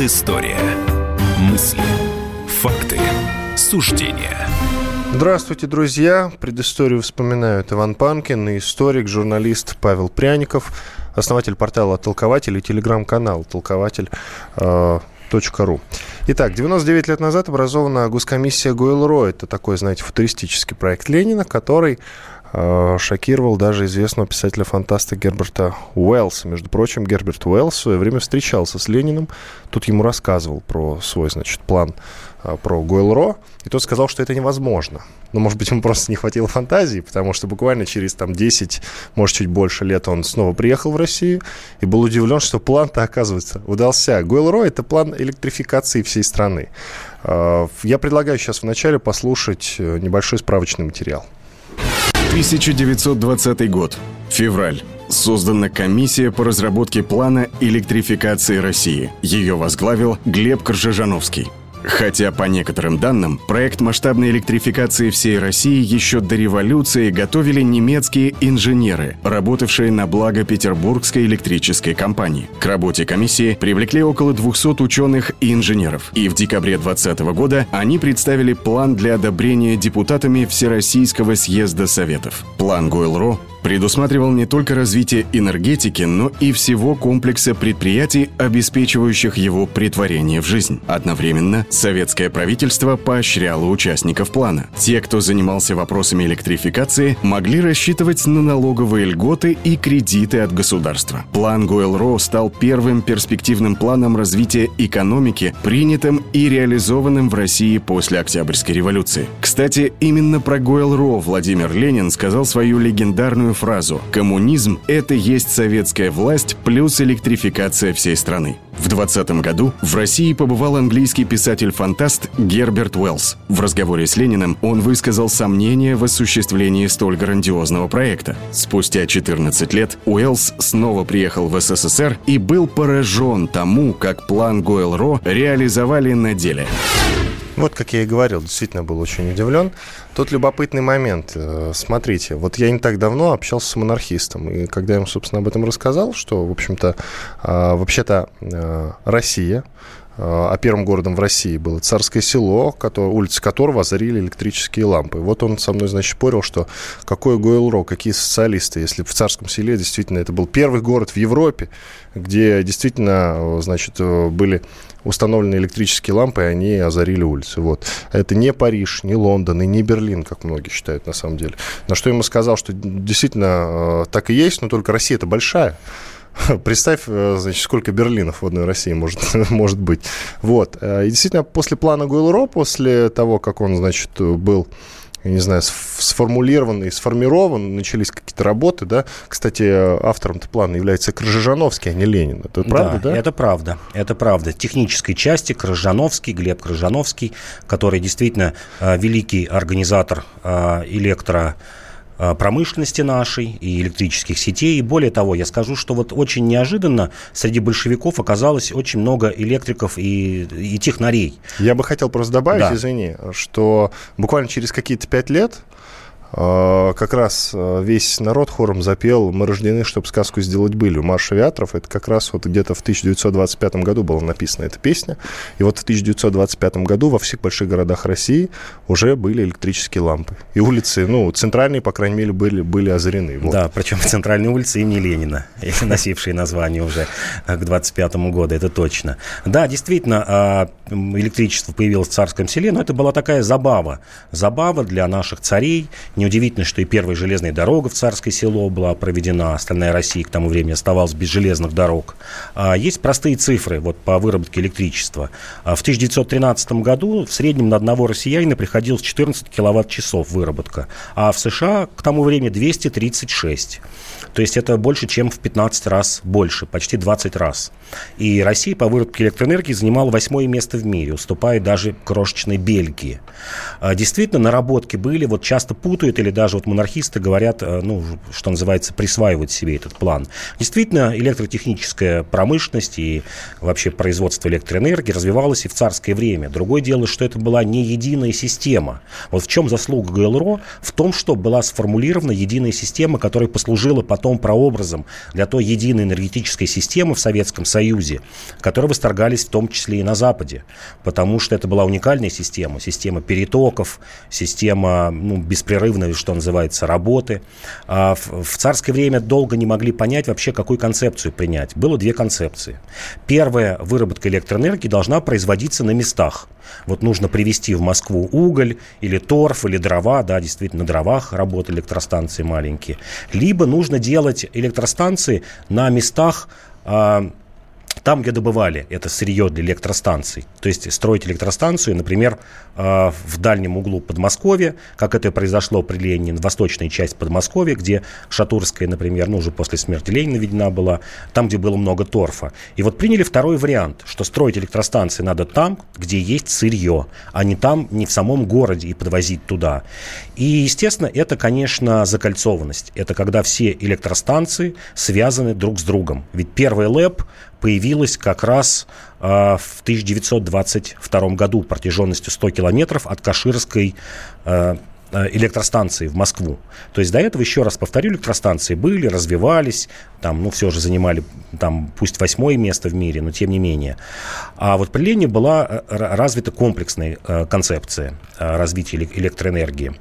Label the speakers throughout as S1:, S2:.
S1: Предыстория. Мысли, факты, суждения.
S2: Здравствуйте, друзья. Предысторию вспоминают Иван Панкин и историк, журналист Павел Пряников, основатель портала «Толкователь» и телеграм-канал «Толкователь». Э. Итак, 99 лет назад образована госкомиссия Гойл-Ро. Это такой, знаете, футуристический проект Ленина, который шокировал даже известного писателя-фантаста Герберта Уэллса. Между прочим, Герберт Уэллс в свое время встречался с Лениным. Тут ему рассказывал про свой, значит, план э, про Гойл-Ро, и тот сказал, что это невозможно. Но, может быть, ему просто не хватило фантазии, потому что буквально через там 10, может, чуть больше лет он снова приехал в Россию и был удивлен, что план-то, оказывается, удался. Гойл-Ро – это план электрификации всей страны. Э, я предлагаю сейчас вначале послушать небольшой справочный материал.
S3: 1920 год. Февраль. Создана комиссия по разработке плана электрификации России. Ее возглавил Глеб Коржижановский. Хотя, по некоторым данным, проект масштабной электрификации всей России еще до революции готовили немецкие инженеры, работавшие на благо Петербургской электрической компании. К работе комиссии привлекли около 200 ученых и инженеров. И в декабре 2020 года они представили план для одобрения депутатами Всероссийского съезда Советов. План Гойл-Ро предусматривал не только развитие энергетики, но и всего комплекса предприятий, обеспечивающих его притворение в жизнь. Одновременно советское правительство поощряло участников плана. Те, кто занимался вопросами электрификации, могли рассчитывать на налоговые льготы и кредиты от государства. План Гойл-Ро стал первым перспективным планом развития экономики, принятым и реализованным в России после Октябрьской революции. Кстати, именно про Гойл-Ро Владимир Ленин сказал свою легендарную известную фразу «Коммунизм – это есть советская власть плюс электрификация всей страны». В 20 году в России побывал английский писатель-фантаст Герберт Уэллс. В разговоре с Лениным он высказал сомнения в осуществлении столь грандиозного проекта. Спустя 14 лет Уэллс снова приехал в СССР и был поражен тому, как план Гойл-Ро реализовали на деле.
S2: Вот, как я и говорил, действительно был очень удивлен. Тут любопытный момент. Э, смотрите, вот я не так давно общался с монархистом, и когда я ему, собственно, об этом рассказал, что, в общем-то, а, вообще-то э, Россия, а первым городом в России было Царское село, который, улицы которого озарили электрические лампы. Вот он со мной, значит, спорил, что какой Гойл-Ро, какие социалисты, если в Царском селе действительно это был первый город в Европе, где действительно, значит, были установлены электрические лампы, и они озарили улицы. Вот. Это не Париж, не Лондон и не Берлин, как многие считают на самом деле. На что я ему сказал, что действительно э, так и есть, но только Россия это большая. Представь, э, значит, сколько Берлинов в одной России может, может быть. Вот. Э, и действительно, после плана Гуэлро, после того, как он, значит, был я не знаю, сформулирован и сформирован, начались какие-то работы, да. Кстати, автором плана является Крыжановский, а не Ленин. Это правда, да?
S4: да? это правда. Это правда. Технической части Крыжановский, Глеб Крыжановский, который действительно э, великий организатор электро Э, промышленности нашей и электрических сетей. И более того, я скажу, что вот очень неожиданно среди большевиков оказалось очень много электриков и, и технарей.
S2: Я бы хотел просто добавить, да. извини, что буквально через какие-то пять лет как раз а, весь народ хором запел «Мы рождены, чтобы сказку сделать были» у Марш Авиаторов. Это как раз вот где-то в 1925 году была написана эта песня. И вот в 1925 году во всех больших городах России уже были электрические лампы. И улицы, ну, центральные, по крайней мере, были, были озарены.
S4: Вот. Да, причем центральные улицы имени Ленина, носившие название уже к 25 году, это точно. Да, действительно, а, электричество появилось в царском селе, но это была такая забава. Забава для наших царей, Неудивительно, что и первая железная дорога в Царское село была проведена. Остальная Россия к тому времени оставалась без железных дорог. А есть простые цифры вот, по выработке электричества. А в 1913 году в среднем на одного россиянина приходилось 14 киловатт-часов выработка. А в США к тому времени 236. То есть это больше, чем в 15 раз больше, почти 20 раз. И Россия по выработке электроэнергии занимала восьмое место в мире, уступая даже крошечной Бельгии. А, действительно, наработки были, вот часто путают преследует, или даже вот монархисты говорят, э, ну, что называется, присваивают себе этот план. Действительно, электротехническая промышленность и вообще производство электроэнергии развивалось и в царское время. Другое дело, что это была не единая система. Вот в чем заслуга ГЛРО? В том, что была сформулирована единая система, которая послужила потом прообразом для той единой энергетической системы в Советском Союзе, которая восторгались в том числе и на Западе, потому что это была уникальная система, система перетоков, система ну, беспрерывной, что называется, работы. А в, царское время долго не могли понять вообще, какую концепцию принять. Было две концепции. Первая, выработка электроэнергии должна производиться на местах. Вот нужно привезти в Москву уголь или торф, или дрова, да, действительно, на дровах работали электростанции маленькие. Либо нужно делать электростанции на местах, а, там, где добывали это сырье для электростанций. То есть строить электростанцию, например, э, в дальнем углу Подмосковья, как это произошло при Ленине, восточная часть Подмосковья, где Шатурская, например, ну, уже после смерти Ленина видна была, там, где было много торфа. И вот приняли второй вариант, что строить электростанции надо там, где есть сырье, а не там, не в самом городе и подвозить туда. И, естественно, это, конечно, закольцованность. Это когда все электростанции связаны друг с другом. Ведь первый ЛЭП появилась как раз э, в 1922 году протяженностью 100 километров от Каширской э, электростанции в Москву. То есть до этого, еще раз повторю, электростанции были, развивались, там, ну, все же занимали, там, пусть восьмое место в мире, но тем не менее. А вот при Лене была развита комплексная концепция развития электроэнергии.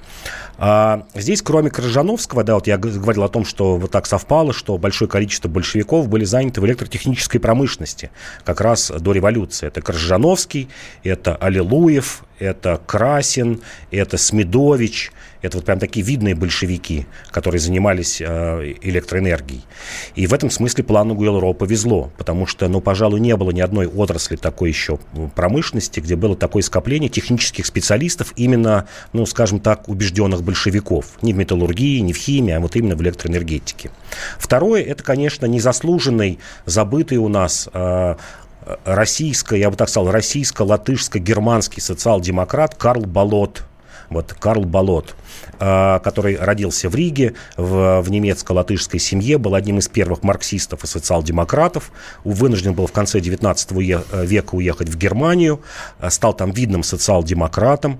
S4: А здесь, кроме Крыжановского, да, вот я говорил о том, что вот так совпало, что большое количество большевиков были заняты в электротехнической промышленности как раз до революции. Это Крыжановский, это Аллилуев, это Красин, это Смедович, это вот прям такие видные большевики, которые занимались э, электроэнергией. И в этом смысле плану Гуэлро повезло, потому что, ну, пожалуй, не было ни одной отрасли такой еще промышленности, где было такое скопление технических специалистов, именно, ну, скажем так, убежденных большевиков. Не в металлургии, не в химии, а вот именно в электроэнергетике. Второе, это, конечно, незаслуженный, забытый у нас э, российско, я бы так сказал, российско-латышско-германский социал-демократ Карл Болот. Вот Карл Болот, а, который родился в Риге, в, в немецко-латышской семье, был одним из первых марксистов и социал-демократов, вынужден был в конце 19 века уехать в Германию, а, стал там видным социал-демократом.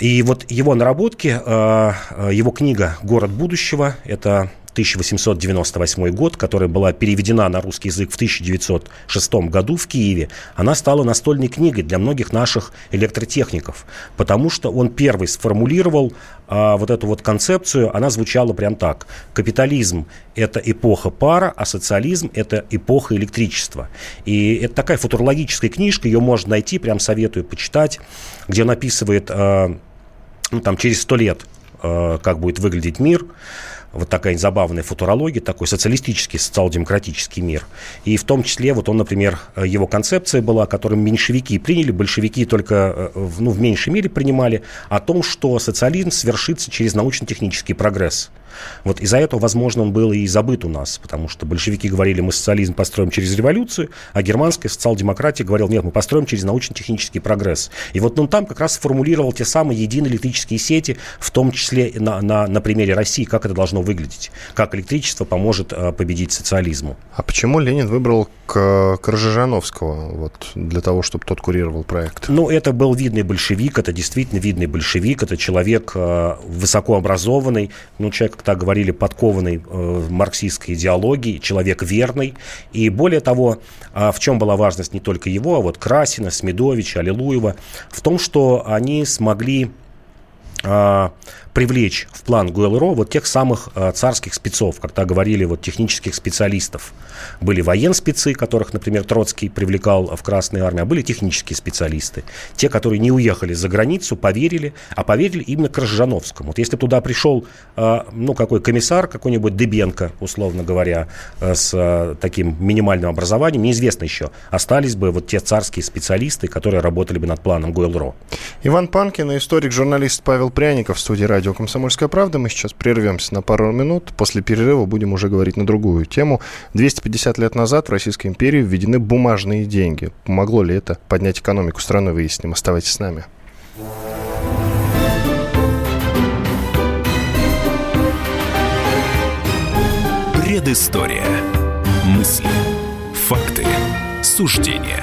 S4: И вот его наработки, его книга «Город будущего» – это 1898 год, которая была переведена на русский язык в 1906 году в Киеве, она стала настольной книгой для многих наших электротехников, потому что он первый сформулировал а, вот эту вот концепцию, она звучала прям так. Капитализм – это эпоха пара, а социализм – это эпоха электричества. И это такая футурологическая книжка, ее можно найти, прям советую почитать, где он описывает, а, ну, там, через сто лет, а, как будет выглядеть мир, вот такая забавная футурология, такой социалистический, социал-демократический мир. И в том числе, вот он, например, его концепция была, которую меньшевики приняли, большевики только э, ну, в меньшей мере принимали, о том, что социализм свершится через научно-технический прогресс. Вот из-за этого, возможно, он был и забыт у нас, потому что большевики говорили, мы социализм построим через революцию, а германская социал-демократия говорила, нет, мы построим через научно-технический прогресс. И вот он там как раз сформулировал те самые единые электрические сети, в том числе на, на, на примере России, как это должно выглядеть, как электричество поможет а, победить социализму.
S2: А почему Ленин выбрал к, Крыжижановского вот, для того, чтобы тот курировал проект?
S4: Ну, это был видный большевик, это действительно видный большевик, это человек э, высокообразованный, ну, человек, так говорили, подкованный э, марксистской идеологией, человек верный. И более того, э, в чем была важность не только его, а вот Красина, Смедовича, Аллилуева, в том, что они смогли привлечь в план ГУЛРО вот тех самых э, царских спецов, когда говорили, вот технических специалистов. Были военспецы, которых, например, Троцкий привлекал в Красной армии, а были технические специалисты. Те, которые не уехали за границу, поверили, а поверили именно к. Вот если туда пришел, э, ну, какой комиссар, какой-нибудь Дебенко, условно говоря, э, с э, таким минимальным образованием, неизвестно еще, остались бы вот те царские специалисты, которые работали бы над планом ГУЛРО.
S2: Иван Панкин, историк, журналист Павел Пряников в студии радио «Комсомольская правда». Мы сейчас прервемся на пару минут. После перерыва будем уже говорить на другую тему. 250 лет назад в Российской империи введены бумажные деньги. Помогло ли это поднять экономику страны, выясним. Оставайтесь с нами.
S1: Предыстория. Мысли. Факты. Суждения.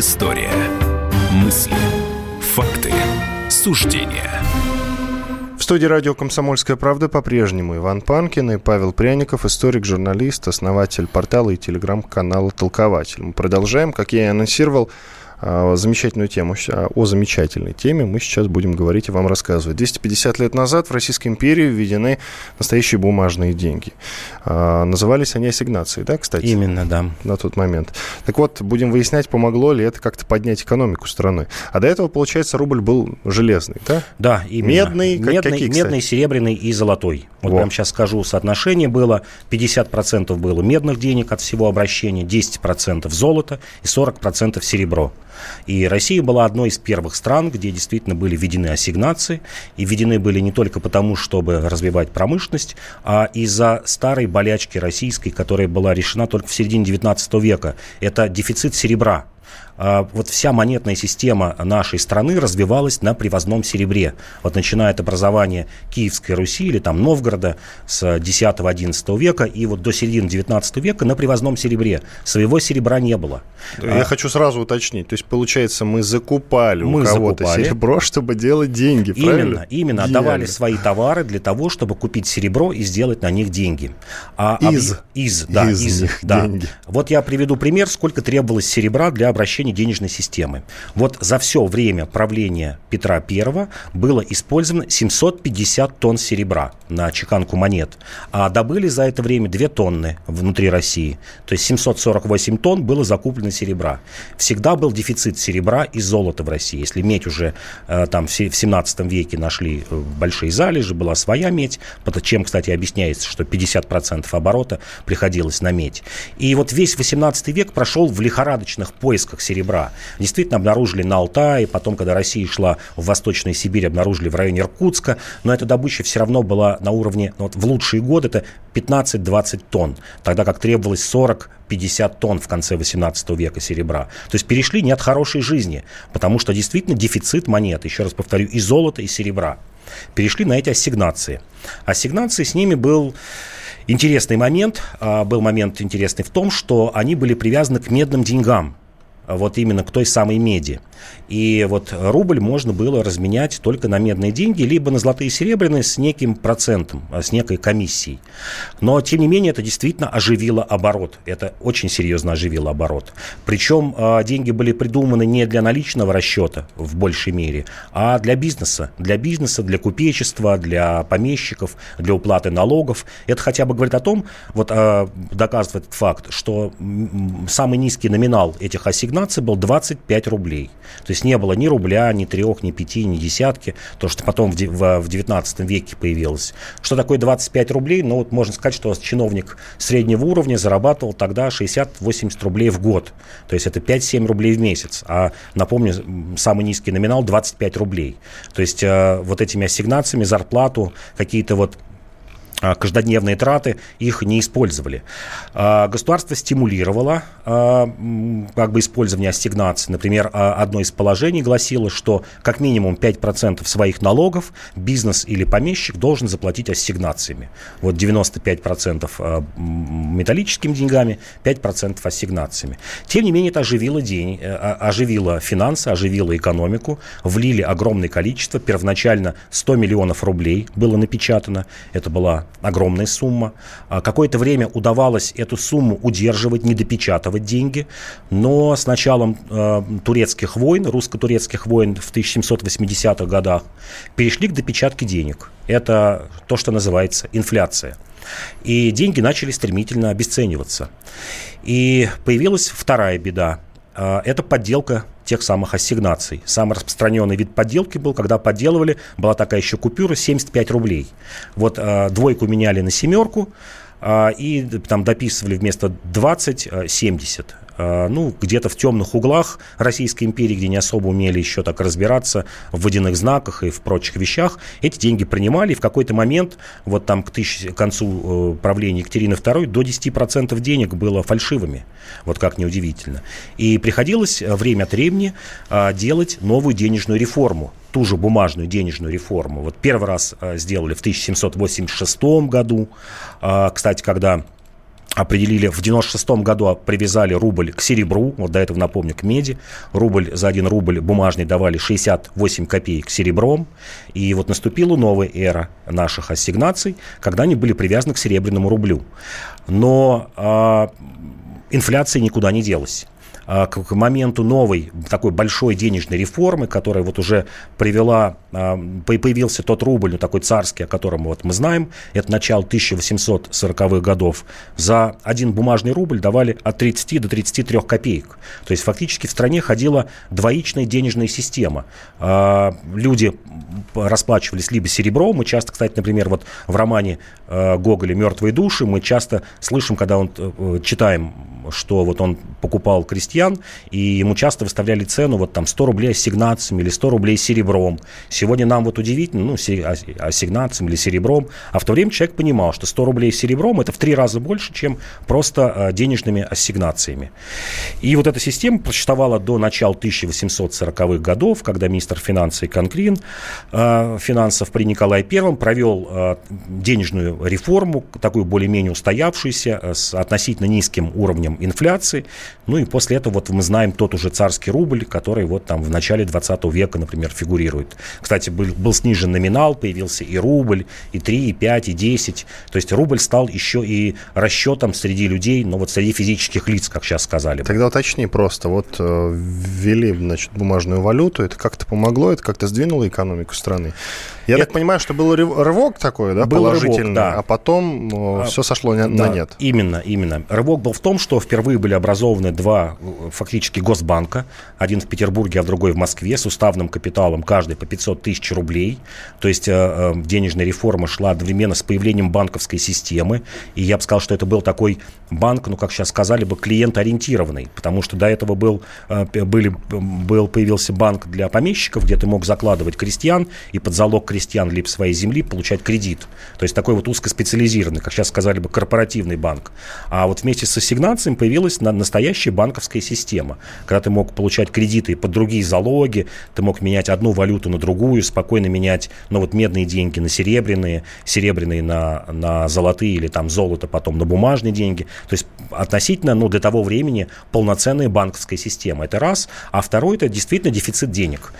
S1: Предыстория. Мысли, факты, суждения.
S2: В студии радио «Комсомольская правда» по-прежнему Иван Панкин и Павел Пряников, историк, журналист, основатель портала и телеграм-канала «Толкователь». Мы продолжаем, как я и анонсировал, замечательную тему. Ща- О замечательной теме мы сейчас будем говорить и вам рассказывать. 250 лет назад в Российской империи введены настоящие бумажные деньги. А, Назывались они ассигнации, да, кстати?
S4: Именно, да.
S2: на тот момент. Так вот, будем выяснять, помогло ли это как-то поднять экономику страны. А до этого, получается, рубль был железный, да?
S4: Да, именно.
S2: Медный, как-
S4: медный,
S2: какие, кстати?
S4: медный, серебряный и золотой. Вот
S2: Во.
S4: прям сейчас скажу, соотношение было 50% было медных денег от всего обращения, 10% золота и 40% серебро. И Россия была одной из первых стран, где действительно были введены ассигнации. И введены были не только потому, чтобы развивать промышленность, а из-за старой болячки российской, которая была решена только в середине 19 века. Это дефицит серебра. А, вот вся монетная система нашей страны развивалась на привозном серебре. Вот начиная от образования Киевской Руси или там Новгорода с 10-11 века и вот до середины 19 века на привозном серебре. Своего серебра не было.
S2: Я хочу сразу уточнить. То есть, получается, мы закупали
S4: Мы
S2: у кого-то
S4: закупали.
S2: серебро, чтобы делать деньги,
S4: Именно,
S2: правильно?
S4: именно
S2: Гениально.
S4: отдавали свои товары для того, чтобы купить серебро и сделать на них деньги. А об-
S2: Из.
S4: из, да,
S2: Из
S4: из,
S2: них
S4: да.
S2: деньги.
S4: Вот я приведу пример, сколько требовалось серебра для обращения денежной системы. Вот за все время правления Петра I было использовано 750 тонн серебра на чеканку монет, а добыли за это время 2 тонны внутри России. То есть 748 тонн было закуплено серебра. Всегда был дефицит серебра и золота в России. Если медь уже э, там в се- в 17 веке нашли э, большие залежи, была своя медь, чем, кстати, объясняется, что 50% оборота приходилось на медь. И вот весь 18 век прошел в лихорадочных поисках серебра. Действительно обнаружили на Алтае, потом, когда Россия шла в Восточную Сибирь, обнаружили в районе Иркутска, но эта добыча все равно была на уровне, ну, вот в лучшие годы это 15-20 тонн, тогда как требовалось 40 50 тонн в конце 18 века серебра. То есть перешли не от хорошей жизни, потому что действительно дефицит монет, еще раз повторю, и золота, и серебра. Перешли на эти ассигнации. Ассигнации с ними был интересный момент. А, Был момент интересный в том, что они были привязаны к медным деньгам. Вот именно к той самой меди. И вот рубль можно было разменять только на медные деньги, либо на золотые и серебряные с неким процентом, а, с некой комиссией. Но, тем не менее, это действительно оживило оборот. Это очень серьезно оживило оборот. Причем а, деньги были придуманы не для наличного расчета в большей мере, а для бизнеса. Для бизнеса, для купечества, для помещиков, для уплаты налогов. Это хотя бы говорит о том, вот а, доказывает этот факт, что самый низкий номинал этих ассигнаций был 25 рублей. То есть не было ни рубля, ни трех, ни пяти, ни десятки, то, что потом в де- в в 19 веке появилось. Что такое 25 рублей? Ну, вот можно сказать, что чиновник среднего уровня зарабатывал тогда 60-80 рублей в год. То есть это 5-7 рублей в месяц. А, напомню, самый низкий номинал 25 рублей. То есть э, вот этими ассигнациями зарплату, какие-то вот каждодневные траты, их не использовали. А, Государство стимулировало а, как бы использование ассигнаций. Например, а, одно из положений гласило, что как минимум 5% своих налогов бизнес или помещик должен заплатить ассигнациями. Вот 95% а, м, металлическими деньгами, 5% ассигнациями. Тем не менее, это оживило, день, э, а- оживило финансы, оживило экономику, влили огромное количество. Первоначально 100 миллионов рублей было напечатано. Это была огромная сумма. А Какое-то время удавалось эту сумму удерживать, не допечатывать деньги. Но с началом э, турецких войн, русско-турецких войн в 1780-х годах, перешли к допечатке денег. Это то, что называется инфляция. И деньги начали стремительно обесцениваться. И появилась вторая беда. А, Это подделка тех самых ассигнаций. Самый распространенный вид подделки был, когда подделывали, была такая еще купюра 75 рублей. Вот э, двойку меняли на семерку, э, и там дописывали вместо 20 э, 70. Э, ну, где-то в темных углах Российской империи, где не особо умели еще так разбираться в водяных знаках и в прочих вещах, эти деньги принимали, и в какой-то момент, вот там к, тысяч, к концу э, правления Екатерины II, до 10% денег было фальшивыми, вот как неудивительно. И приходилось э, время от времени делать новую денежную реформу, ту же бумажную денежную реформу. Вот первый раз сделали в 1786 году, кстати, когда определили в 96 году привязали рубль к серебру, вот до этого напомню, к меди. Рубль за один рубль бумажный давали 68 копеек серебром. И вот наступила новая эра наших ассигнаций, когда они были привязаны к серебряному рублю. Но э, инфляция никуда не делась. А, к моменту новой такой большой денежной реформы, которая вот уже привела, а, появился тот рубль, ну, такой царский, о котором вот мы знаем, это начало 1840-х годов, за один бумажный рубль давали от 30 до 33 копеек. То есть фактически в стране ходила двоичная денежная система. А, люди расплачивались либо серебром, мы часто, кстати, например, вот в романе Гоголя «Мертвые души» мы часто слышим, когда он э, читаем что вот он покупал крестьян, и ему часто выставляли цену вот там 100 рублей ассигнациями или 100 рублей серебром. Сегодня нам вот удивительно, ну, ассигнациями или серебром, а в то время человек понимал, что 100 рублей серебром это в три раза больше, чем просто а, денежными ассигнациями. И вот эта система просуществовала до начала 1840-х годов, когда министр финансов Конкрин э, финансов при Николае I провел э, денежную реформу, такую более-менее устоявшуюся, э, с относительно низким уровнем инфляции. Ну и после этого вот мы знаем тот уже царский рубль, который вот там в начале 20 века, например, фигурирует. Кстати, был, был снижен номинал, появился и рубль, и 3, и 5, и 10. То есть рубль стал еще и расчетом среди людей, но вот среди физических лиц, как сейчас сказали.
S2: Тогда уточни просто, вот э, ввели, значит, бумажную валюту, это как-то помогло, это как-то сдвинуло экономику страны? Я это... так понимаю, что был рывок такой, да, был положительный, рывок, да. а потом а, все сошло на, да, на нет.
S4: Именно, именно. Рывок был в том, что впервые были образованы два фактически госбанка, один в Петербурге, а другой в Москве, с уставным капиталом, каждый по 500 тысяч рублей. То есть э, э, денежная реформа шла одновременно с появлением банковской системы. И я бы сказал, что это был такой банк, ну, как сейчас сказали бы, клиент-ориентированный, потому что до этого был, э, были, был, появился банк для помещиков, где ты мог закладывать крестьян и под залог крестьян крестьян либо своей земли получать кредит. То есть такой вот узкоспециализированный, как сейчас сказали бы, корпоративный банк. А вот вместе с ассигнациями появилась настоящая банковская система, когда ты мог получать кредиты под другие залоги, ты мог менять одну валюту на другую, спокойно менять, ну вот медные деньги на серебряные, серебряные на, на золотые или там золото потом на бумажные деньги. То есть относительно, ну, для того времени полноценная банковская система. Это раз. А второй, это действительно дефицит денег.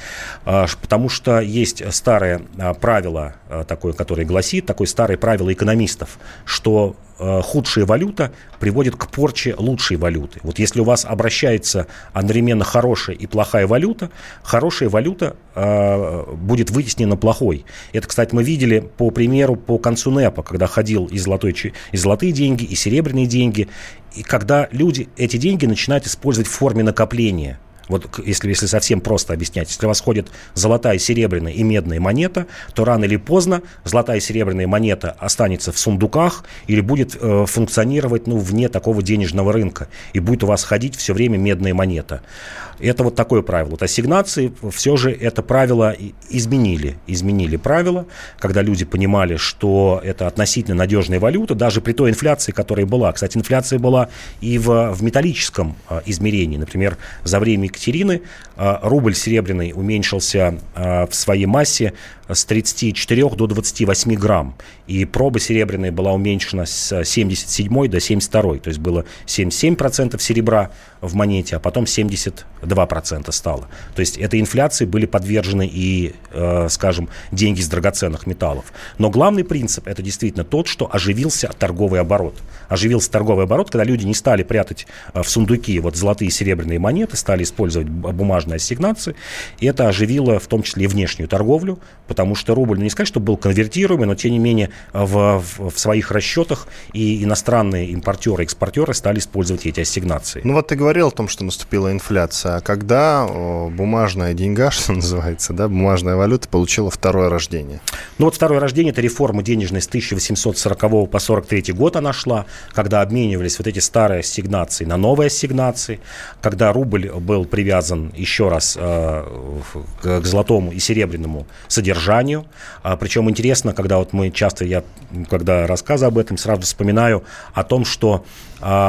S4: А, потому что есть старая а, правило э, такое, которое гласит, такое старое правило экономистов, что э, худшая валюта приводит к порче лучшей валюты. Вот если у вас обращается одновременно хорошая и плохая валюта, хорошая валюта э, будет вытеснена плохой. Это, кстати, мы видели по примеру по концу НЭПа, когда ходил и, золотой, и золотые деньги, и серебряные деньги, и когда люди эти деньги начинают использовать в форме накопления – вот если, если совсем просто объяснять, если у вас ходит золотая, серебряная и медная монета, то рано или поздно золотая и серебряная монета останется в сундуках или будет э, функционировать ну, вне такого денежного рынка. И будет у вас ходить все время медная монета. Это вот такое правило. Вот ассигнации все же это правило изменили. Изменили правила, когда люди понимали, что это относительно надежная валюта, даже при той инфляции, которая была. Кстати, инфляция была и в, в металлическом а, измерении. Например, за время Екатерины а, рубль серебряный уменьшился а, в своей массе с 34 до 28 грамм. И проба серебряная была уменьшена с 77 до 72. То есть было 77% серебра в монете, а потом 72% стало. То есть этой инфляции были подвержены и, э, скажем, деньги из драгоценных металлов. Но главный принцип это действительно тот, что оживился торговый оборот. Оживился торговый оборот, когда люди не стали прятать э, в сундуки вот золотые и серебряные монеты, стали использовать бумажные ассигнации. И это оживило в том числе и внешнюю торговлю, потому что рубль, ну не сказать, что был конвертируемый, но тем не менее в, в, в своих расчетах и иностранные импортеры, экспортеры стали использовать эти ассигнации.
S2: Ну вот ты говорил о том, что наступила инфляция. Когда бумажная деньга, что называется, да, бумажная валюта получила второе рождение?
S4: Ну вот второе рождение – это реформа денежной с 1840 по 43 год она шла, когда обменивались вот эти старые ассигнации на новые ассигнации, когда рубль был привязан еще раз э, к золотому и серебряному содержанию. А, причем интересно, когда вот мы часто, я когда рассказываю об этом, сразу вспоминаю о том, что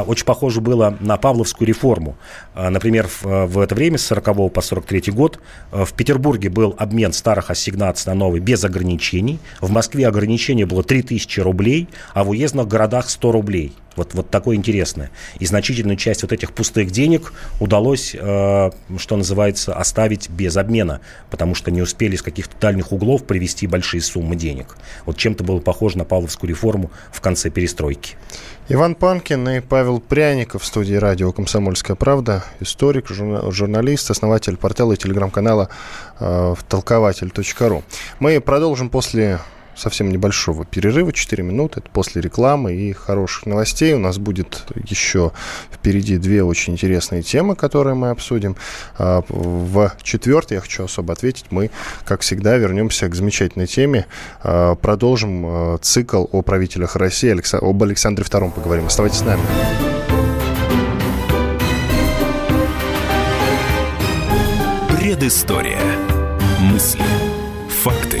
S4: очень похоже было на Павловскую реформу. А, например, в, в это время, с 40 по 43 год, а, в Петербурге был обмен старых ассигнаций на новые без ограничений. В Москве ограничение было 3000 рублей, а в уездных городах 100 рублей. Вот, вот такое интересное. И значительную часть вот этих пустых денег удалось, э, что называется, оставить без обмена, потому что не успели из каких-то дальних углов привести большие суммы денег. Вот чем-то было похоже на Павловскую реформу в конце перестройки.
S2: Иван Панкин и Павел Пряников в студии радио «Комсомольская правда», историк, журналист, основатель портала и телеграм-канала э, толкователь.ру. Мы продолжим после совсем небольшого перерыва, 4 минуты, это после рекламы и хороших новостей. У нас будет еще впереди две очень интересные темы, которые мы обсудим. А, в четвертый, я хочу особо ответить, мы, как всегда, вернемся к замечательной теме. А, продолжим а, цикл о правителях России, об Александре II поговорим. Оставайтесь с нами.
S1: Предыстория. Мысли. Факты.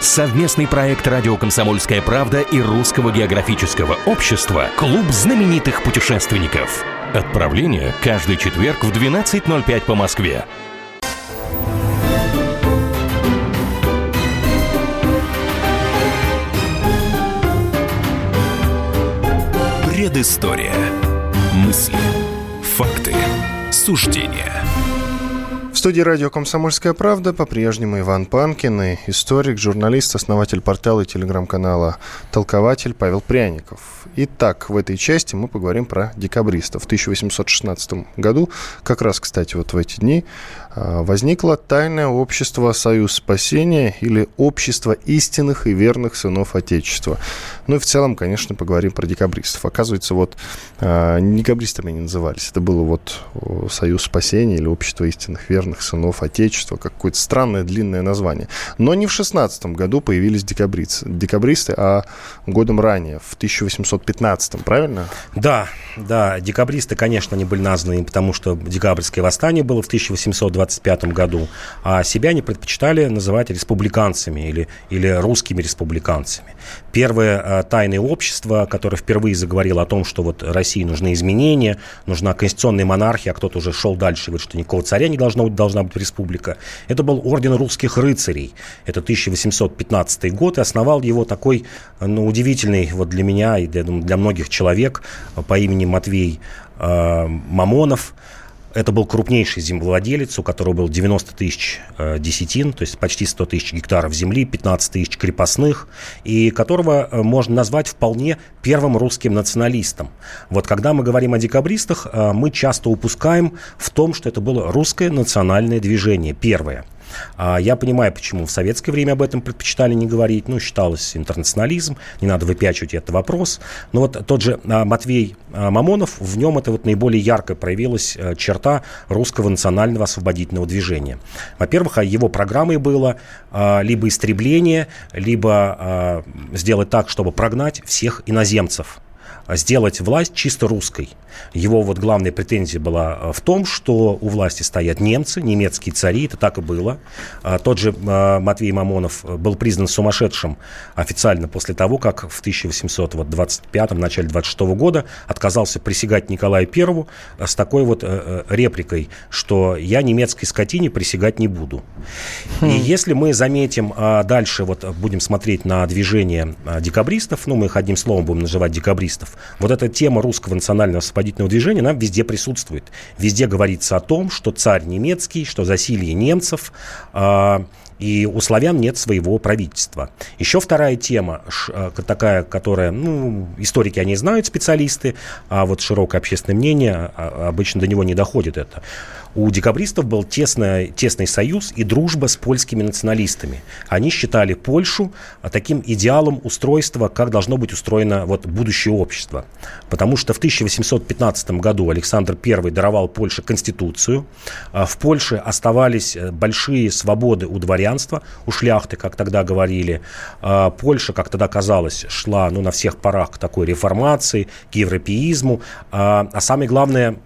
S1: Совместный проект «Радио Комсомольская правда» и Русского географического общества «Клуб знаменитых путешественников». Отправление каждый четверг в 12.05 по Москве. Предыстория. Мысли. Факты. Суждения
S2: студии радио «Комсомольская правда» по-прежнему Иван Панкин и историк, журналист, основатель портала и телеграм-канала «Толкователь» Павел Пряников. Итак, в этой части мы поговорим про декабристов. В 1816 году, как раз, кстати, вот в эти дни, возникло тайное общество «Союз спасения» или «Общество истинных и верных сынов Отечества». Ну и в целом, конечно, поговорим про декабристов. Оказывается, вот а, не декабристами они назывались. Это было вот «Союз спасения» или «Общество истинных верных сынов Отечества». Какое-то странное длинное название. Но не в 16 году появились декабристы, декабристы, а годом ранее, в 1815, правильно?
S4: Да, да. Декабристы, конечно, они были названы, потому что декабрьское восстание было в 1820 1925 году, а себя они предпочитали называть республиканцами или, или русскими республиканцами. Первое э, тайное общество, которое впервые заговорило о том, что вот России нужны изменения, нужна конституционная монархия, а кто-то уже шел дальше, говорит, что никакого царя не должно должна быть республика. Это был орден русских рыцарей. Это 1815 год, и основал его такой ну, удивительный вот для меня и для, для многих человек по имени Матвей э, Мамонов – это был крупнейший землевладелец, у которого было 90 тысяч э, десятин, то есть почти 100 тысяч гектаров земли, 15 тысяч крепостных, и которого э, можно назвать вполне первым русским националистом. Вот когда мы говорим о декабристах, э, мы часто упускаем в том, что это было русское национальное движение, первое – я понимаю, почему в советское время об этом предпочитали не говорить. Ну, считалось интернационализм, не надо выпячивать этот вопрос. Но вот тот же а, Матвей а, Мамонов, в нем это вот наиболее ярко проявилась э, черта русского национального освободительного движения. Во-первых, его программой было либо истребление, либо сделать так, чтобы прогнать всех иноземцев сделать власть чисто русской. Его вот главная претензия была э, в том, что у власти стоят немцы, немецкие цари, это так и было. А тот же э, Матвей Мамонов был признан сумасшедшим официально после того, как в 1825 начале 26 года отказался присягать Николаю Первому с такой вот э, репликой, что я немецкой скотине присягать не буду. Хм. И если мы заметим а дальше, вот будем смотреть на движение декабристов, ну мы их одним словом будем называть декабристов, вот эта тема русского национального освободительного движения, она везде присутствует. Везде говорится о том, что царь немецкий, что засилье немцев, э, и у славян нет своего правительства. Еще вторая тема, э, такая, которая, ну, историки они знают, специалисты, а вот широкое общественное мнение а, обычно до него не доходит это у декабристов был тесный, тесный союз и дружба с польскими националистами. Они считали Польшу а, таким идеалом устройства, как должно быть устроено вот, будущее общество. Потому что в 1815 году Александр I даровал Польше конституцию. А, в Польше оставались э, большие свободы у дворянства, у шляхты, как тогда говорили. А, Польша, как тогда казалось, шла ну, на всех парах к такой реформации, к европеизму. А самое главное,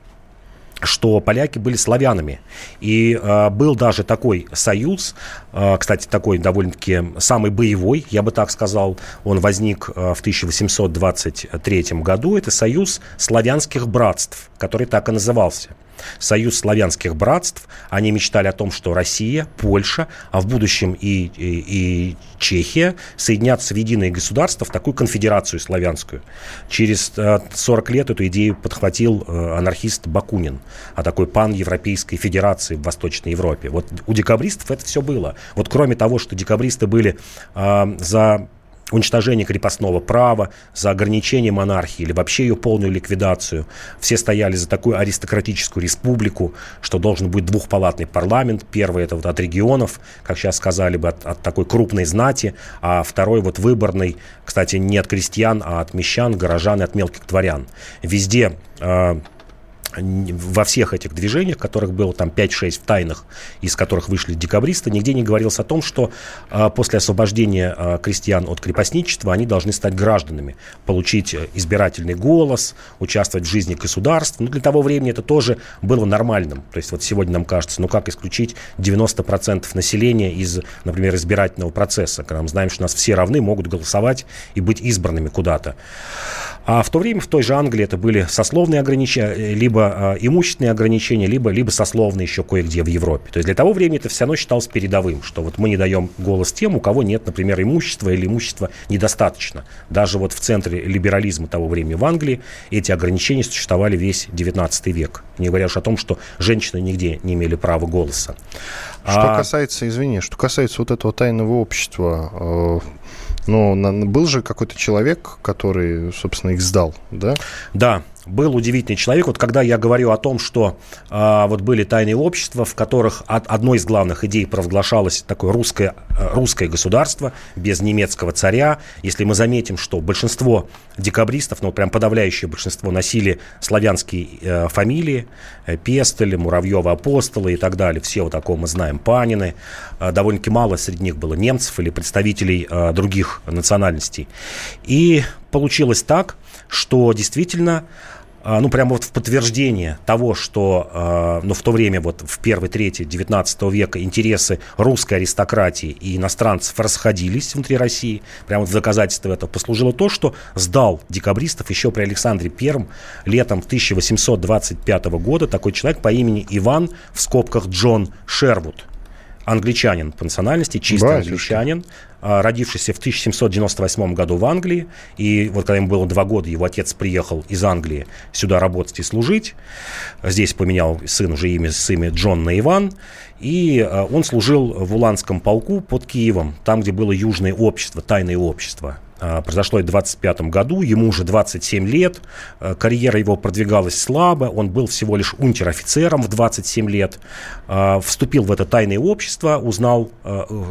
S4: что поляки были славянами. И э, был даже такой союз, э, кстати, такой довольно-таки самый боевой, я бы так сказал, он возник э, в 1823 году. Это союз славянских братств, который так и назывался – Союз славянских братств. Они мечтали о том, что Россия, Польша, а в будущем и, и, и Чехия соединятся в единое государство, в такую конфедерацию славянскую. Через 40 э, лет эту идею подхватил э, анархист Бакунин о такой пан-европейской федерации в Восточной Европе. Вот у декабристов это все было. Вот кроме того, что декабристы были э, за уничтожение крепостного права, за ограничение монархии или вообще ее полную ликвидацию. Все стояли за такую аристократическую республику, что должен быть двухпалатный парламент. Первый это вот от регионов, как сейчас сказали бы, от, от такой крупной знати, а второй вот выборный, кстати, не от крестьян, а от мещан, горожан и от мелких дворян. Везде э, во всех этих движениях, которых было там 5-6 в тайных, из которых вышли декабристы, нигде не говорилось о том, что э, после освобождения э, крестьян от крепостничества они должны стать гражданами, получить э, избирательный голос, участвовать в жизни государства. Ну, для того времени это тоже было нормальным. То есть вот сегодня нам кажется, ну как исключить 90% населения из, например, избирательного процесса, когда мы знаем, что нас все равны, могут голосовать и быть избранными куда-то. А в то время в той же Англии это были сословные ограничения, либо э, имущественные ограничения, либо, либо сословные еще кое-где в Европе. То есть для того времени это все равно считалось передовым, что вот мы не даем голос тем, у кого нет, например, имущества или имущества недостаточно. Даже вот в центре либерализма того времени в Англии эти ограничения существовали весь 19 век. Не говоря уж о том, что женщины нигде не имели права голоса.
S2: Что а... касается, извини, что касается вот этого тайного общества, э, но был же какой-то человек, который, собственно, их сдал, да?
S4: Да, был удивительный человек. Вот когда я говорю о том, что э, вот были тайные общества, в которых от, одной из главных идей провозглашалось такое русское, э, русское государство без немецкого царя. Если мы заметим, что большинство декабристов, ну прям подавляющее большинство, носили славянские э, фамилии, э, Пестель, Муравьева, Апостолы и так далее. Все вот такого мы знаем, Панины. Э, довольно-таки мало среди них было немцев или представителей э, других национальностей. И получилось так, что действительно а, ну, прямо вот в подтверждение того, что, а, ну, в то время, вот в первой трети 19 века интересы русской аристократии и иностранцев расходились внутри России, прямо в доказательство этого послужило то, что сдал декабристов еще при Александре Первом летом 1825 года такой человек по имени Иван, в скобках Джон Шервуд, англичанин по национальности, чистый Батюшка. англичанин, а, родившийся в 1798 году в Англии. И вот когда ему было два года, его отец приехал из Англии сюда работать и служить. Здесь поменял сын уже имя с имя Джон на Иван. И а, он служил в Уланском полку под Киевом, там, где было южное общество, тайное общество. А, произошло это в 25 году, ему уже 27 лет, а, карьера его продвигалась слабо, он был всего лишь унтер-офицером в 27 лет, а, вступил в это тайное общество, узнал,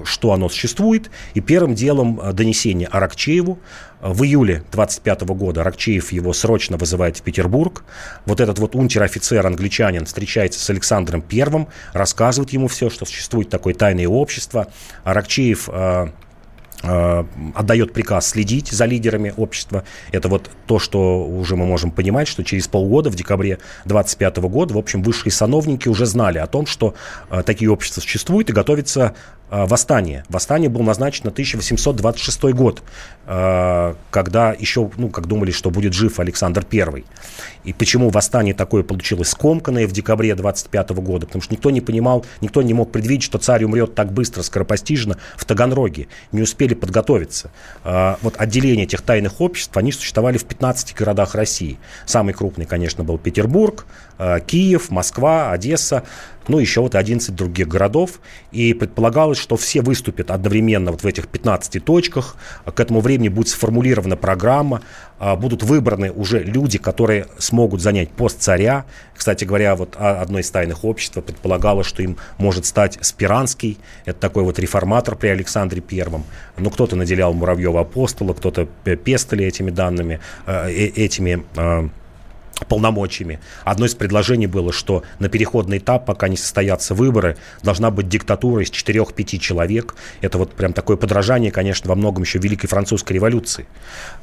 S4: что оно существует, и первым делом донесение Аракчееву. В июле 25 года Аракчеев его срочно вызывает в Петербург. Вот этот вот унтер-офицер, англичанин, встречается с Александром Первым, рассказывает ему все, что существует такое тайное общество. Аракчеев Э, отдает приказ следить за лидерами общества. Это вот то, что уже мы можем понимать, что через полгода, в декабре 25 года, в общем, высшие сановники уже знали о том, что э, такие общества существуют и готовится э, восстание. Восстание было назначено на 1826 год, э, когда еще, ну, как думали, что будет жив Александр I. И почему восстание такое получилось скомканное в декабре 25 года? Потому что никто не понимал, никто не мог предвидеть, что царь умрет так быстро, скоропостижно в Таганроге. Не успели подготовиться. А, вот отделения этих тайных обществ, они существовали в 15 городах России. Самый крупный, конечно, был Петербург, а, Киев, Москва, Одесса. Ну, еще вот 11 других городов. И предполагалось, что все выступят одновременно вот в этих 15 точках. К этому времени будет сформулирована программа, а, будут выбраны уже люди, которые смогут занять пост царя. Кстати говоря, вот одно из тайных обществ предполагало, что им может стать Спиранский, это такой вот реформатор при Александре Первом. Ну, кто-то наделял Муравьева апостола, кто-то пестали этими данными, э, э, этими а, полномочиями. Одно из предложений было, что на переходный этап, пока не состоятся выборы, должна быть диктатура из 4-5 человек. Это вот прям такое подражание, конечно, во многом еще Великой Французской революции.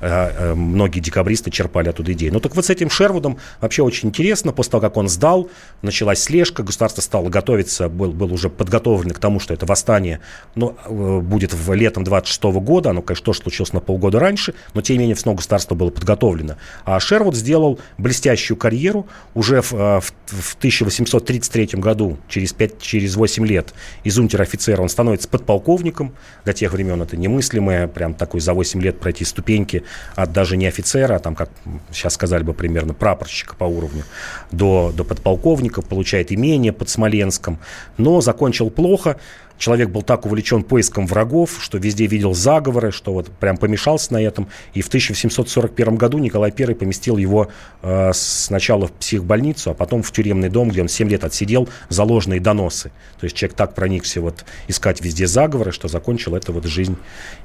S4: Э, э, многие декабристы черпали оттуда идеи. Ну так вот с этим Шервудом вообще очень интересно. После того, как он сдал, началась слежка, государство стало готовиться, был, был уже подготовлен к тому, что это восстание ну, будет в летом 26 года. Оно, конечно, тоже случилось на полгода раньше, но тем не менее снова государство было подготовлено. А Шервуд сделал блестящий блестящую карьеру. Уже в, э, в, в 1833 году, через, 5, через 8 лет, из унтер-офицера он становится подполковником. До тех времен это немыслимое, прям такой за 8 лет пройти ступеньки от даже не офицера, а там, как сейчас сказали бы примерно, прапорщика по уровню, до, до подполковника, получает имение под Смоленском. Но закончил плохо, человек был так увлечен поиском врагов, что везде видел заговоры, что вот прям помешался на этом. И в 1741 году Николай I поместил его э, сначала в психбольницу, а потом в тюремный дом, где он 7 лет отсидел за ложные доносы. То есть человек так проникся вот искать везде заговоры, что закончил это вот жизнь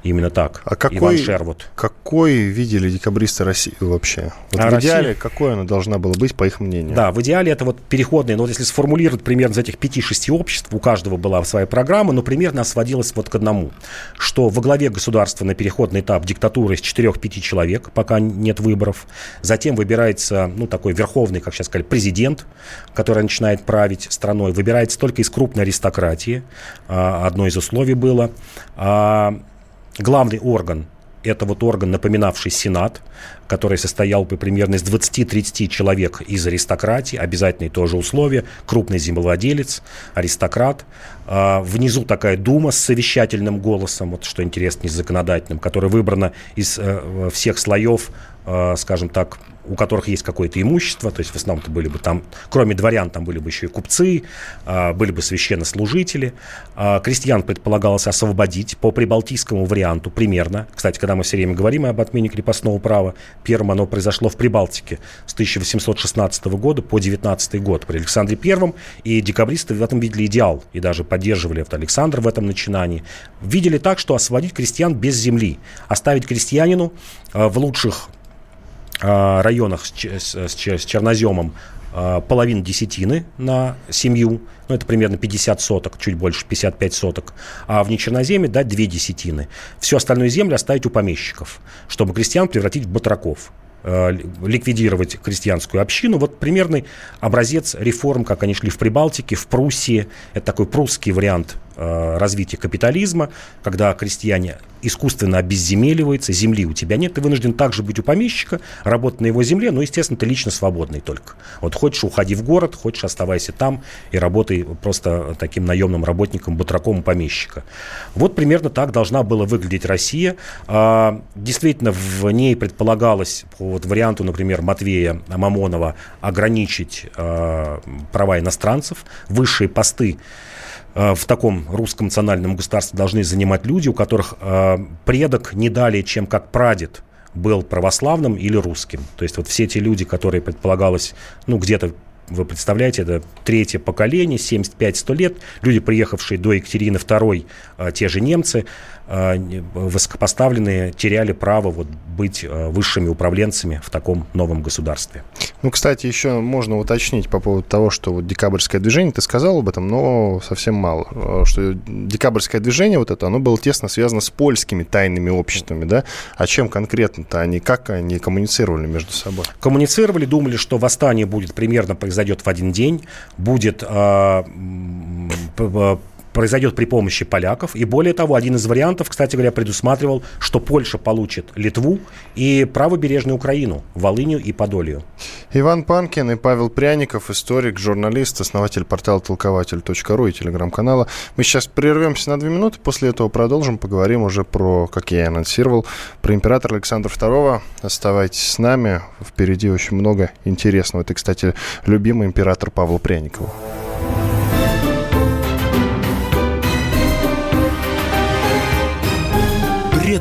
S4: именно так.
S2: А какой, Иван Шервуд. Какой видели декабристы России вообще? Вот а в Россия... идеале какой она должна была быть, по их мнению?
S4: Да, в идеале это вот переходные, но вот если сформулировать примерно из этих 5-6 обществ, у каждого была своя программа, программа, но примерно сводилась вот к одному, что во главе государства на переходный этап диктатура из 4-5 человек, пока нет выборов. Затем выбирается, ну, такой верховный, как сейчас сказали, президент, который начинает править страной. Выбирается только из крупной аристократии. А, одно из условий было. А, главный орган это вот орган, напоминавший Сенат, который состоял бы примерно из 20-30 человек из аристократии, обязательные тоже условия, крупный землевладелец, аристократ. А, внизу такая дума с совещательным голосом, вот что интересно, из законодательным, которая выбрана из э, всех слоев, э, скажем так, у которых есть какое-то имущество, то есть в основном-то были бы там, кроме дворян, там были бы еще и купцы, а, были бы священнослужители. А, крестьян предполагалось освободить по прибалтийскому варианту примерно. Кстати, когда мы все время говорим об отмене крепостного права, первым оно произошло в Прибалтике с 1816 года по 19 год при Александре Первом, и декабристы в этом видели идеал, и даже поддерживали вот Александр в этом начинании. Видели так, что освободить крестьян без земли, оставить крестьянину а, в лучших районах с, с, с черноземом а, половину десятины на семью, ну, это примерно 50 соток, чуть больше, 55 соток, а в нечерноземе дать две десятины. Всю остальную землю оставить у помещиков, чтобы крестьян превратить в батраков а, ликвидировать крестьянскую общину. Вот примерный образец реформ, как они шли в Прибалтике, в Пруссии. Это такой прусский вариант развития капитализма, когда крестьяне искусственно обезземеливается, земли у тебя нет, ты вынужден также быть у помещика, работать на его земле, но, естественно, ты лично свободный только. Вот хочешь, уходи в город, хочешь, оставайся там и работай просто таким наемным работником, батраком у помещика. Вот примерно так должна была выглядеть Россия. А, действительно, в ней предполагалось по вот варианту, например, Матвея Мамонова ограничить а, права иностранцев, высшие посты Э, в таком русском национальном государстве должны занимать люди, у которых э, предок не далее, чем как прадед был православным или русским. То есть вот все эти люди, которые предполагалось, ну, где-то вы представляете, это третье поколение, 75-100 лет, люди, приехавшие до Екатерины II, э, те же немцы, э, высокопоставленные, теряли право вот быть э, высшими управленцами в таком новом государстве.
S2: Ну, кстати, еще можно уточнить по поводу того, что вот декабрьское движение, ты сказал об этом, но совсем мало, что декабрьское движение вот это, оно было тесно связано с польскими тайными обществами, да? А чем конкретно-то они, как они коммуницировали между собой?
S4: Коммуницировали, думали, что восстание будет примерно произойти произойдет в один день, будет э, произойдет при помощи поляков. И более того, один из вариантов, кстати говоря, предусматривал, что Польша получит Литву и правобережную Украину, Волынью и Подолью.
S2: Иван Панкин и Павел Пряников, историк, журналист, основатель портала толкователь.ру и телеграм-канала. Мы сейчас прервемся на две минуты, после этого продолжим, поговорим уже про, как я и анонсировал, про императора Александра II. Оставайтесь с нами, впереди очень много интересного. Это, кстати, любимый император Павла Пряникова.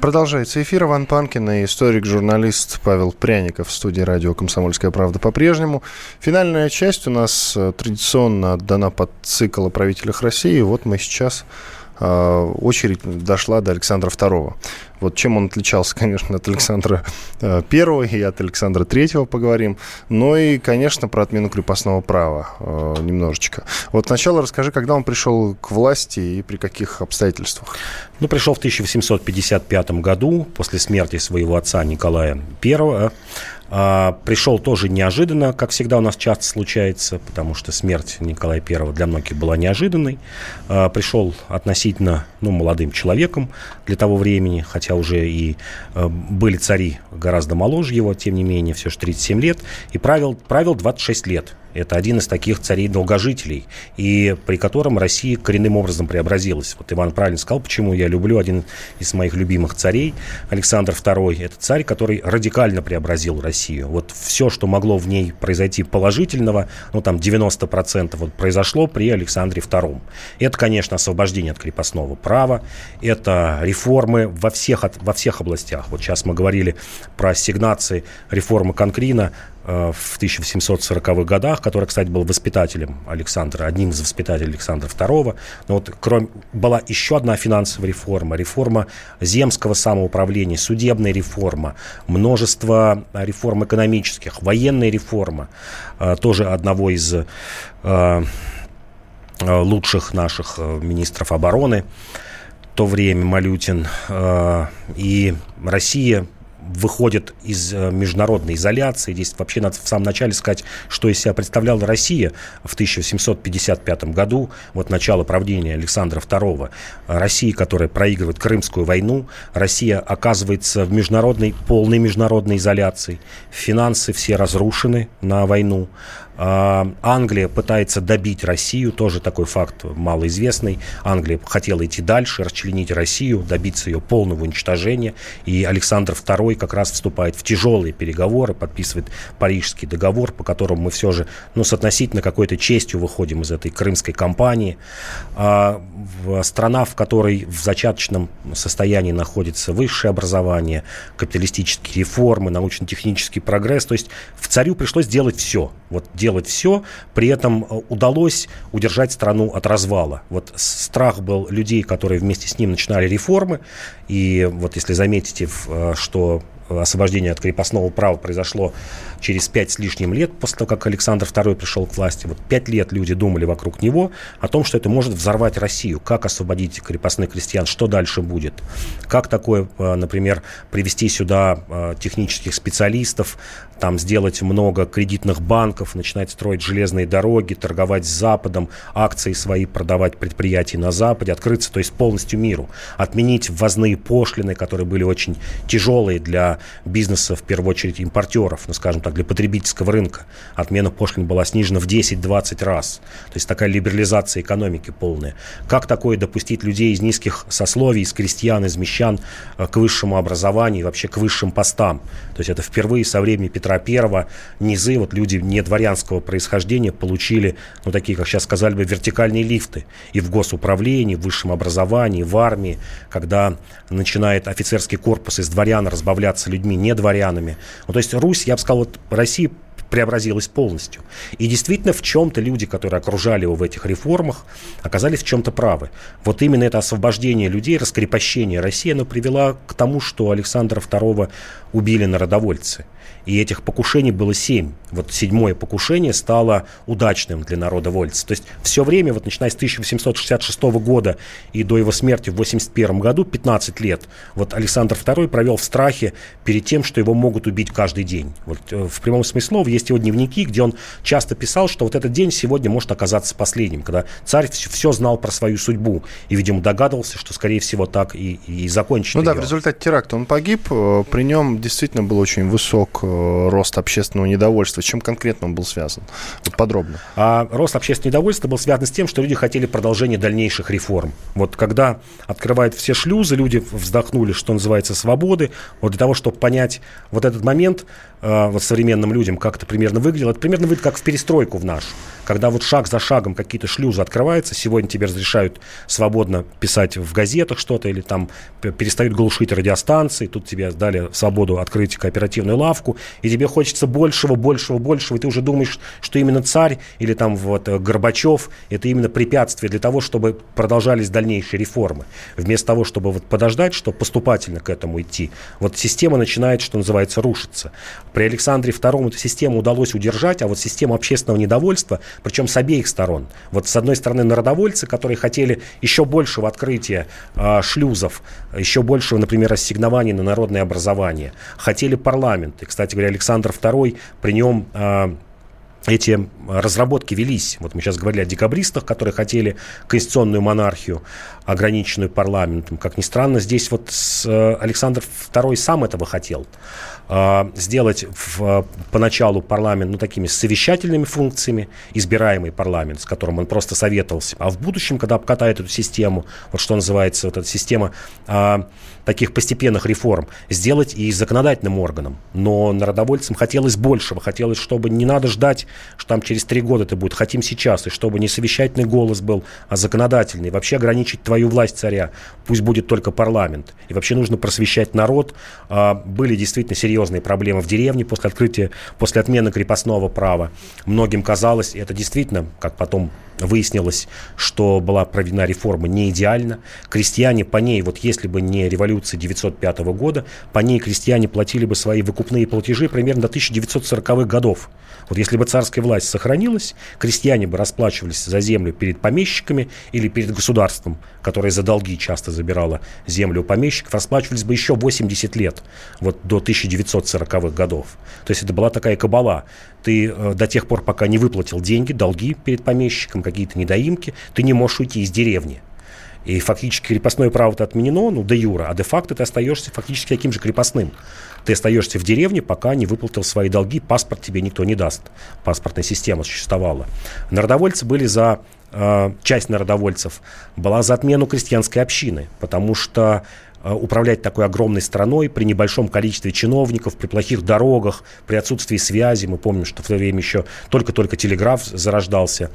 S2: Продолжается эфир. Иван Панкин и историк-журналист Павел Пряников в студии радио «Комсомольская правда» по-прежнему. Финальная часть у нас э, традиционно отдана под цикл о правителях России. Вот мы сейчас очередь дошла до Александра II. Вот чем он отличался, конечно, от Александра э, Первого и от Александра Третьего поговорим. Но и, конечно, про отмену крепостного права э, немножечко. Вот сначала расскажи, когда он пришел к власти и при каких обстоятельствах?
S4: Ну, пришел в 1855 году, после смерти своего отца Николая Первого. А, пришел тоже неожиданно, как всегда у нас часто случается, потому что смерть Николая I для многих была неожиданной. А, пришел относительно ну, молодым человеком для того времени, хотя уже и а, были цари гораздо моложе его, тем не менее, все же 37 лет, и правил, правил 26 лет. Это один из таких царей-долгожителей, и при котором Россия коренным образом преобразилась. Вот Иван правильно сказал, почему я люблю один из моих любимых царей, Александр II. Это царь, который радикально преобразил Россию. Вот все, что могло в ней произойти положительного, ну там 90% вот произошло при Александре II. Это, конечно, освобождение от крепостного права, это реформы во всех, во всех областях. Вот сейчас мы говорили про ассигнации реформы Конкрина, в 1840-х годах, который, кстати, был воспитателем Александра, одним из воспитателей Александра II. Но вот кроме, была еще одна финансовая реформа, реформа земского самоуправления, судебная реформа, множество реформ экономических, военная реформа, э, тоже одного из э, лучших наших министров обороны в то время Малютин. И Россия выходит из э, международной изоляции. Здесь вообще надо в самом начале сказать, что из себя представляла Россия в 1755 году, вот начало правления Александра II. Россия, которая проигрывает Крымскую войну, Россия оказывается в международной, полной международной изоляции. Финансы все разрушены на войну. А, Англия пытается добить Россию, тоже такой факт малоизвестный. Англия хотела идти дальше, расчленить Россию, добиться ее полного уничтожения. И Александр II как раз вступает в тяжелые переговоры, подписывает Парижский договор, по которому мы все же ну, с относительно какой-то честью выходим из этой крымской кампании. А, страна, в которой в зачаточном состоянии находится высшее образование, капиталистические реформы, научно-технический прогресс. То есть в царю пришлось делать все. Вот делать все, при этом э, удалось удержать страну от развала. Вот страх был людей, которые вместе с ним начинали реформы, и вот если заметите, э, что освобождение от крепостного права произошло через пять с лишним лет после того, как Александр II пришел к власти. Вот пять лет люди думали вокруг него о том, что это может взорвать Россию. Как освободить крепостных крестьян, что дальше будет. Как такое, э, например, привести сюда э, технических специалистов, там сделать много кредитных банков, начинать строить железные дороги, торговать с Западом, акции свои продавать предприятия на Западе, открыться, то есть полностью миру, отменить ввозные пошлины, которые были очень тяжелые для бизнеса, в первую очередь импортеров, ну, скажем так, для потребительского рынка. Отмена пошлин была снижена в 10-20 раз. То есть такая либерализация экономики полная. Как такое допустить людей из низких сословий, из крестьян, из мещан э, к высшему образованию и вообще к высшим постам? То есть это впервые со времени Петра Первого низы, вот люди не дворянского происхождения получили, ну такие, как сейчас сказали бы, вертикальные лифты и в госуправлении, в высшем образовании, в армии, когда начинает офицерский корпус из дворян разбавляться людьми не дворянами. Ну, то есть Русь, я бы сказал, вот Россия преобразилась полностью. И действительно, в чем-то люди, которые окружали его в этих реформах, оказались в чем-то правы. Вот именно это освобождение людей, раскрепощение России, оно привело к тому, что Александра II убили народовольцы – И этих покушений было семь. Вот седьмое покушение стало удачным для народа Вольца. То есть все время, вот начиная с 1866 года и до его смерти в 81 году, 15 лет, вот Александр II провел в страхе перед тем, что его могут убить каждый день. Вот э, в прямом смысле слова есть его дневники, где он часто писал, что вот этот день сегодня может оказаться последним, когда царь все, все знал про свою судьбу и, видимо, догадывался, что, скорее всего, так и, и закончится.
S2: Ну да, в результате теракта он погиб. Э, при нем действительно был очень высок э, рост общественного недовольства. Чем конкретно он был связан? Вот подробно.
S4: А рост общественного недовольства был связан с тем, что люди хотели продолжения дальнейших реформ. Вот когда открывают все шлюзы, люди вздохнули, что называется, свободы. Вот для того, чтобы понять вот этот момент, э, вот современным людям, как это примерно выглядело, это примерно выглядит как в перестройку в нашу когда вот шаг за шагом какие-то шлюзы открываются, сегодня тебе разрешают свободно писать в газетах что-то, или там перестают глушить радиостанции, тут тебе дали свободу открыть кооперативную лавку, и тебе хочется большего, большего, большего, и ты уже думаешь, что именно царь или там вот э, Горбачев, это именно препятствие для того, чтобы продолжались дальнейшие реформы. Вместо того, чтобы вот подождать, чтобы поступательно к этому идти, вот система начинает, что называется, рушиться. При Александре II эту систему удалось удержать, а вот систему общественного недовольства причем с обеих сторон. Вот с одной стороны народовольцы, которые хотели еще большего открытия э, шлюзов, еще большего, например, ассигнований на народное образование, хотели парламент. И, кстати говоря, Александр II при нем э, эти разработки велись. Вот мы сейчас говорили о декабристах, которые хотели конституционную монархию, ограниченную парламентом. Как ни странно, здесь вот э, Александр II сам этого хотел. А, сделать в, поначалу парламент ну, такими совещательными функциями, избираемый парламент, с которым он просто советовался. А в будущем, когда обкатает эту систему, вот что называется, вот эта система а, таких постепенных реформ, сделать и законодательным органом. Но народовольцам хотелось большего, хотелось, чтобы не надо ждать, что там через три года это будет, хотим сейчас, и чтобы не совещательный голос был, а законодательный. Вообще ограничить твою власть царя, пусть будет только парламент. И вообще нужно просвещать народ. А, были действительно серьезные проблемы в деревне после открытия, после отмены крепостного права. Многим казалось, и это действительно, как потом выяснилось, что была проведена реформа не идеально. Крестьяне по ней, вот если бы не революция 905 года, по ней крестьяне платили бы свои выкупные платежи примерно до 1940-х годов. Вот если бы царская власть сохранилась, крестьяне бы расплачивались за землю перед помещиками или перед государством, которое за долги часто забирало землю у помещиков, расплачивались бы еще 80 лет, вот до 1940-х годов. То есть это была такая кабала. Ты э, до тех пор, пока не выплатил деньги, долги перед помещиком, какие-то недоимки, ты не можешь уйти из деревни. И фактически крепостное право-то отменено, ну, де юра, а де-факто ты остаешься фактически таким же крепостным. Ты остаешься в деревне, пока не выплатил свои долги, паспорт тебе никто не даст. Паспортная система существовала. Народовольцы были за э, часть народовольцев была за отмену крестьянской общины, потому что Э, управлять такой огромной страной при небольшом количестве чиновников, при плохих дорогах, при отсутствии связи. Мы помним, что в то время еще только-только телеграф зарождался.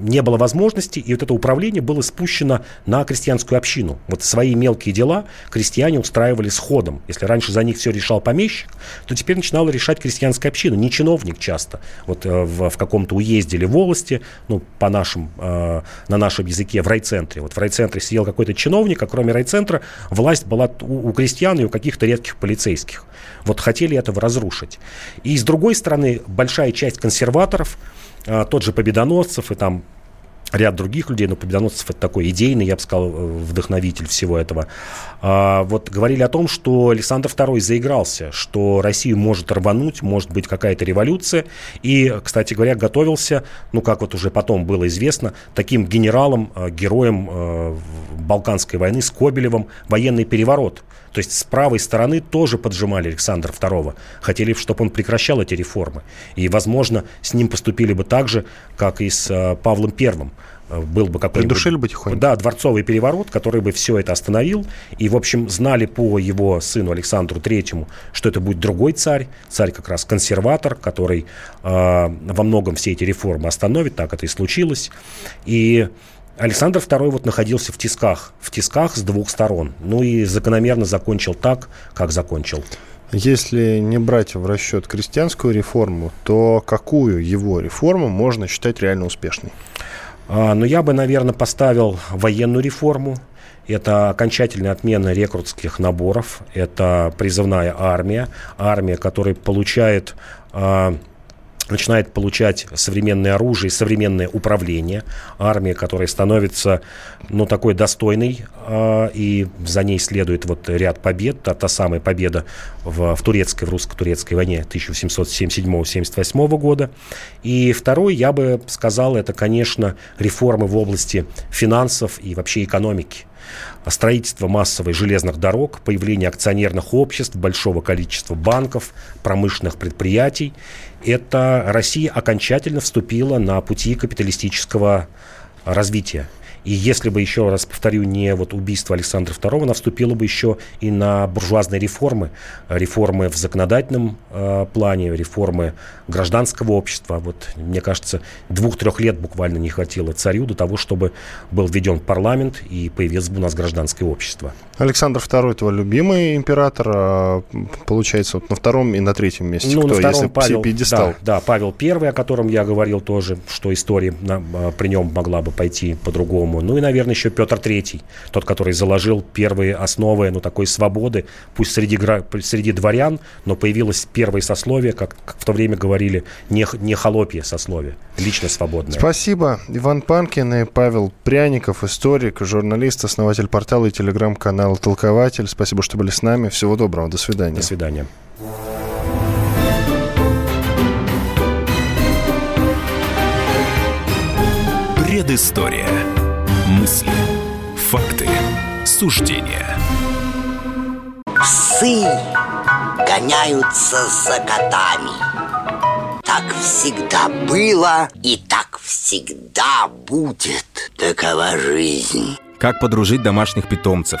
S4: Не было возможности, и вот это управление было спущено на крестьянскую общину. Вот свои мелкие дела крестьяне устраивали сходом. Если раньше за них все решал помещик, то теперь начинала решать крестьянская община, не чиновник часто. Вот э, в, в каком-то уезде или волости, ну, по нашим, э, на нашем языке, в райцентре. Вот в райцентре сидел какой-то чиновник, а кроме райцентра власть была у, у крестьян и у каких-то редких полицейских. Вот хотели этого разрушить. И с другой стороны, большая часть консерваторов, э, тот же Победоносцев и там ряд других людей, но Победоносцев это такой идейный, я бы сказал, э, вдохновитель всего этого, а, вот говорили о том, что Александр II заигрался, что Россию может рвануть, может быть какая-то революция, и, кстати говоря, готовился, ну, как вот уже потом было известно, таким генералом, э, героем э, Балканской войны Скобелевым военный переворот. То есть с правой стороны тоже поджимали Александра II. Хотели, чтобы он прекращал эти реформы. И, возможно, с ним поступили бы так же, как и с э, Павлом Первым э, был бы какой-нибудь...
S2: Придушили бы тихонько.
S4: Да, дворцовый переворот, который бы все это остановил. И, в общем, знали по его сыну Александру Третьему, что это будет другой царь, царь как раз консерватор, который э, во многом все эти реформы остановит, так это и случилось. И Александр II вот находился в тисках, в тисках с двух сторон. Ну и закономерно закончил так, как закончил.
S2: Если не брать в расчет крестьянскую реформу, то какую его реформу можно считать реально успешной?
S4: А, ну, я бы, наверное, поставил военную реформу. Это окончательная отмена рекрутских наборов, это призывная армия, армия, которая получает а, начинает получать современное оружие, современное управление. Армия, которая становится, ну, такой достойной, э, и за ней следует вот ряд побед. Та, та самая победа в, в турецкой, в русско-турецкой войне 1877-78 года. И второй, я бы сказал, это, конечно, реформы в области финансов и вообще экономики строительство массовой железных дорог, появление акционерных обществ, большого количества банков, промышленных предприятий это Россия окончательно вступила на пути капиталистического развития. И если бы, еще раз повторю, не вот убийство Александра II, она вступила бы еще и на буржуазные реформы. Реформы в законодательном э, плане, реформы гражданского общества. Вот, мне кажется, двух-трех лет буквально не хватило царю до того, чтобы был введен парламент и появилось бы у нас гражданское общество.
S2: Александр II твой любимый император, а, получается, вот на втором и на третьем месте
S4: ну,
S2: кто,
S4: на втором
S2: если
S4: Павел,
S2: пьедестал?
S4: Да, да, Павел I, о котором я говорил тоже, что история на, а, при нем могла бы пойти по-другому по-другому. Ну и, наверное, еще Петр III, тот, который заложил первые основы ну, такой свободы, пусть среди, среди дворян, но появилось первое сословие, как, как в то время говорили, не, не холопье сословие, лично свободное.
S2: Спасибо. Иван Панкин и Павел Пряников, историк, журналист, основатель портала и телеграм-канала «Толкователь». Спасибо, что были с нами. Всего доброго. До свидания.
S4: До свидания.
S1: Предыстория. Мысли, факты, суждения.
S5: Псы гоняются за котами. Так всегда было и так всегда будет. Такова жизнь.
S6: Как подружить домашних питомцев,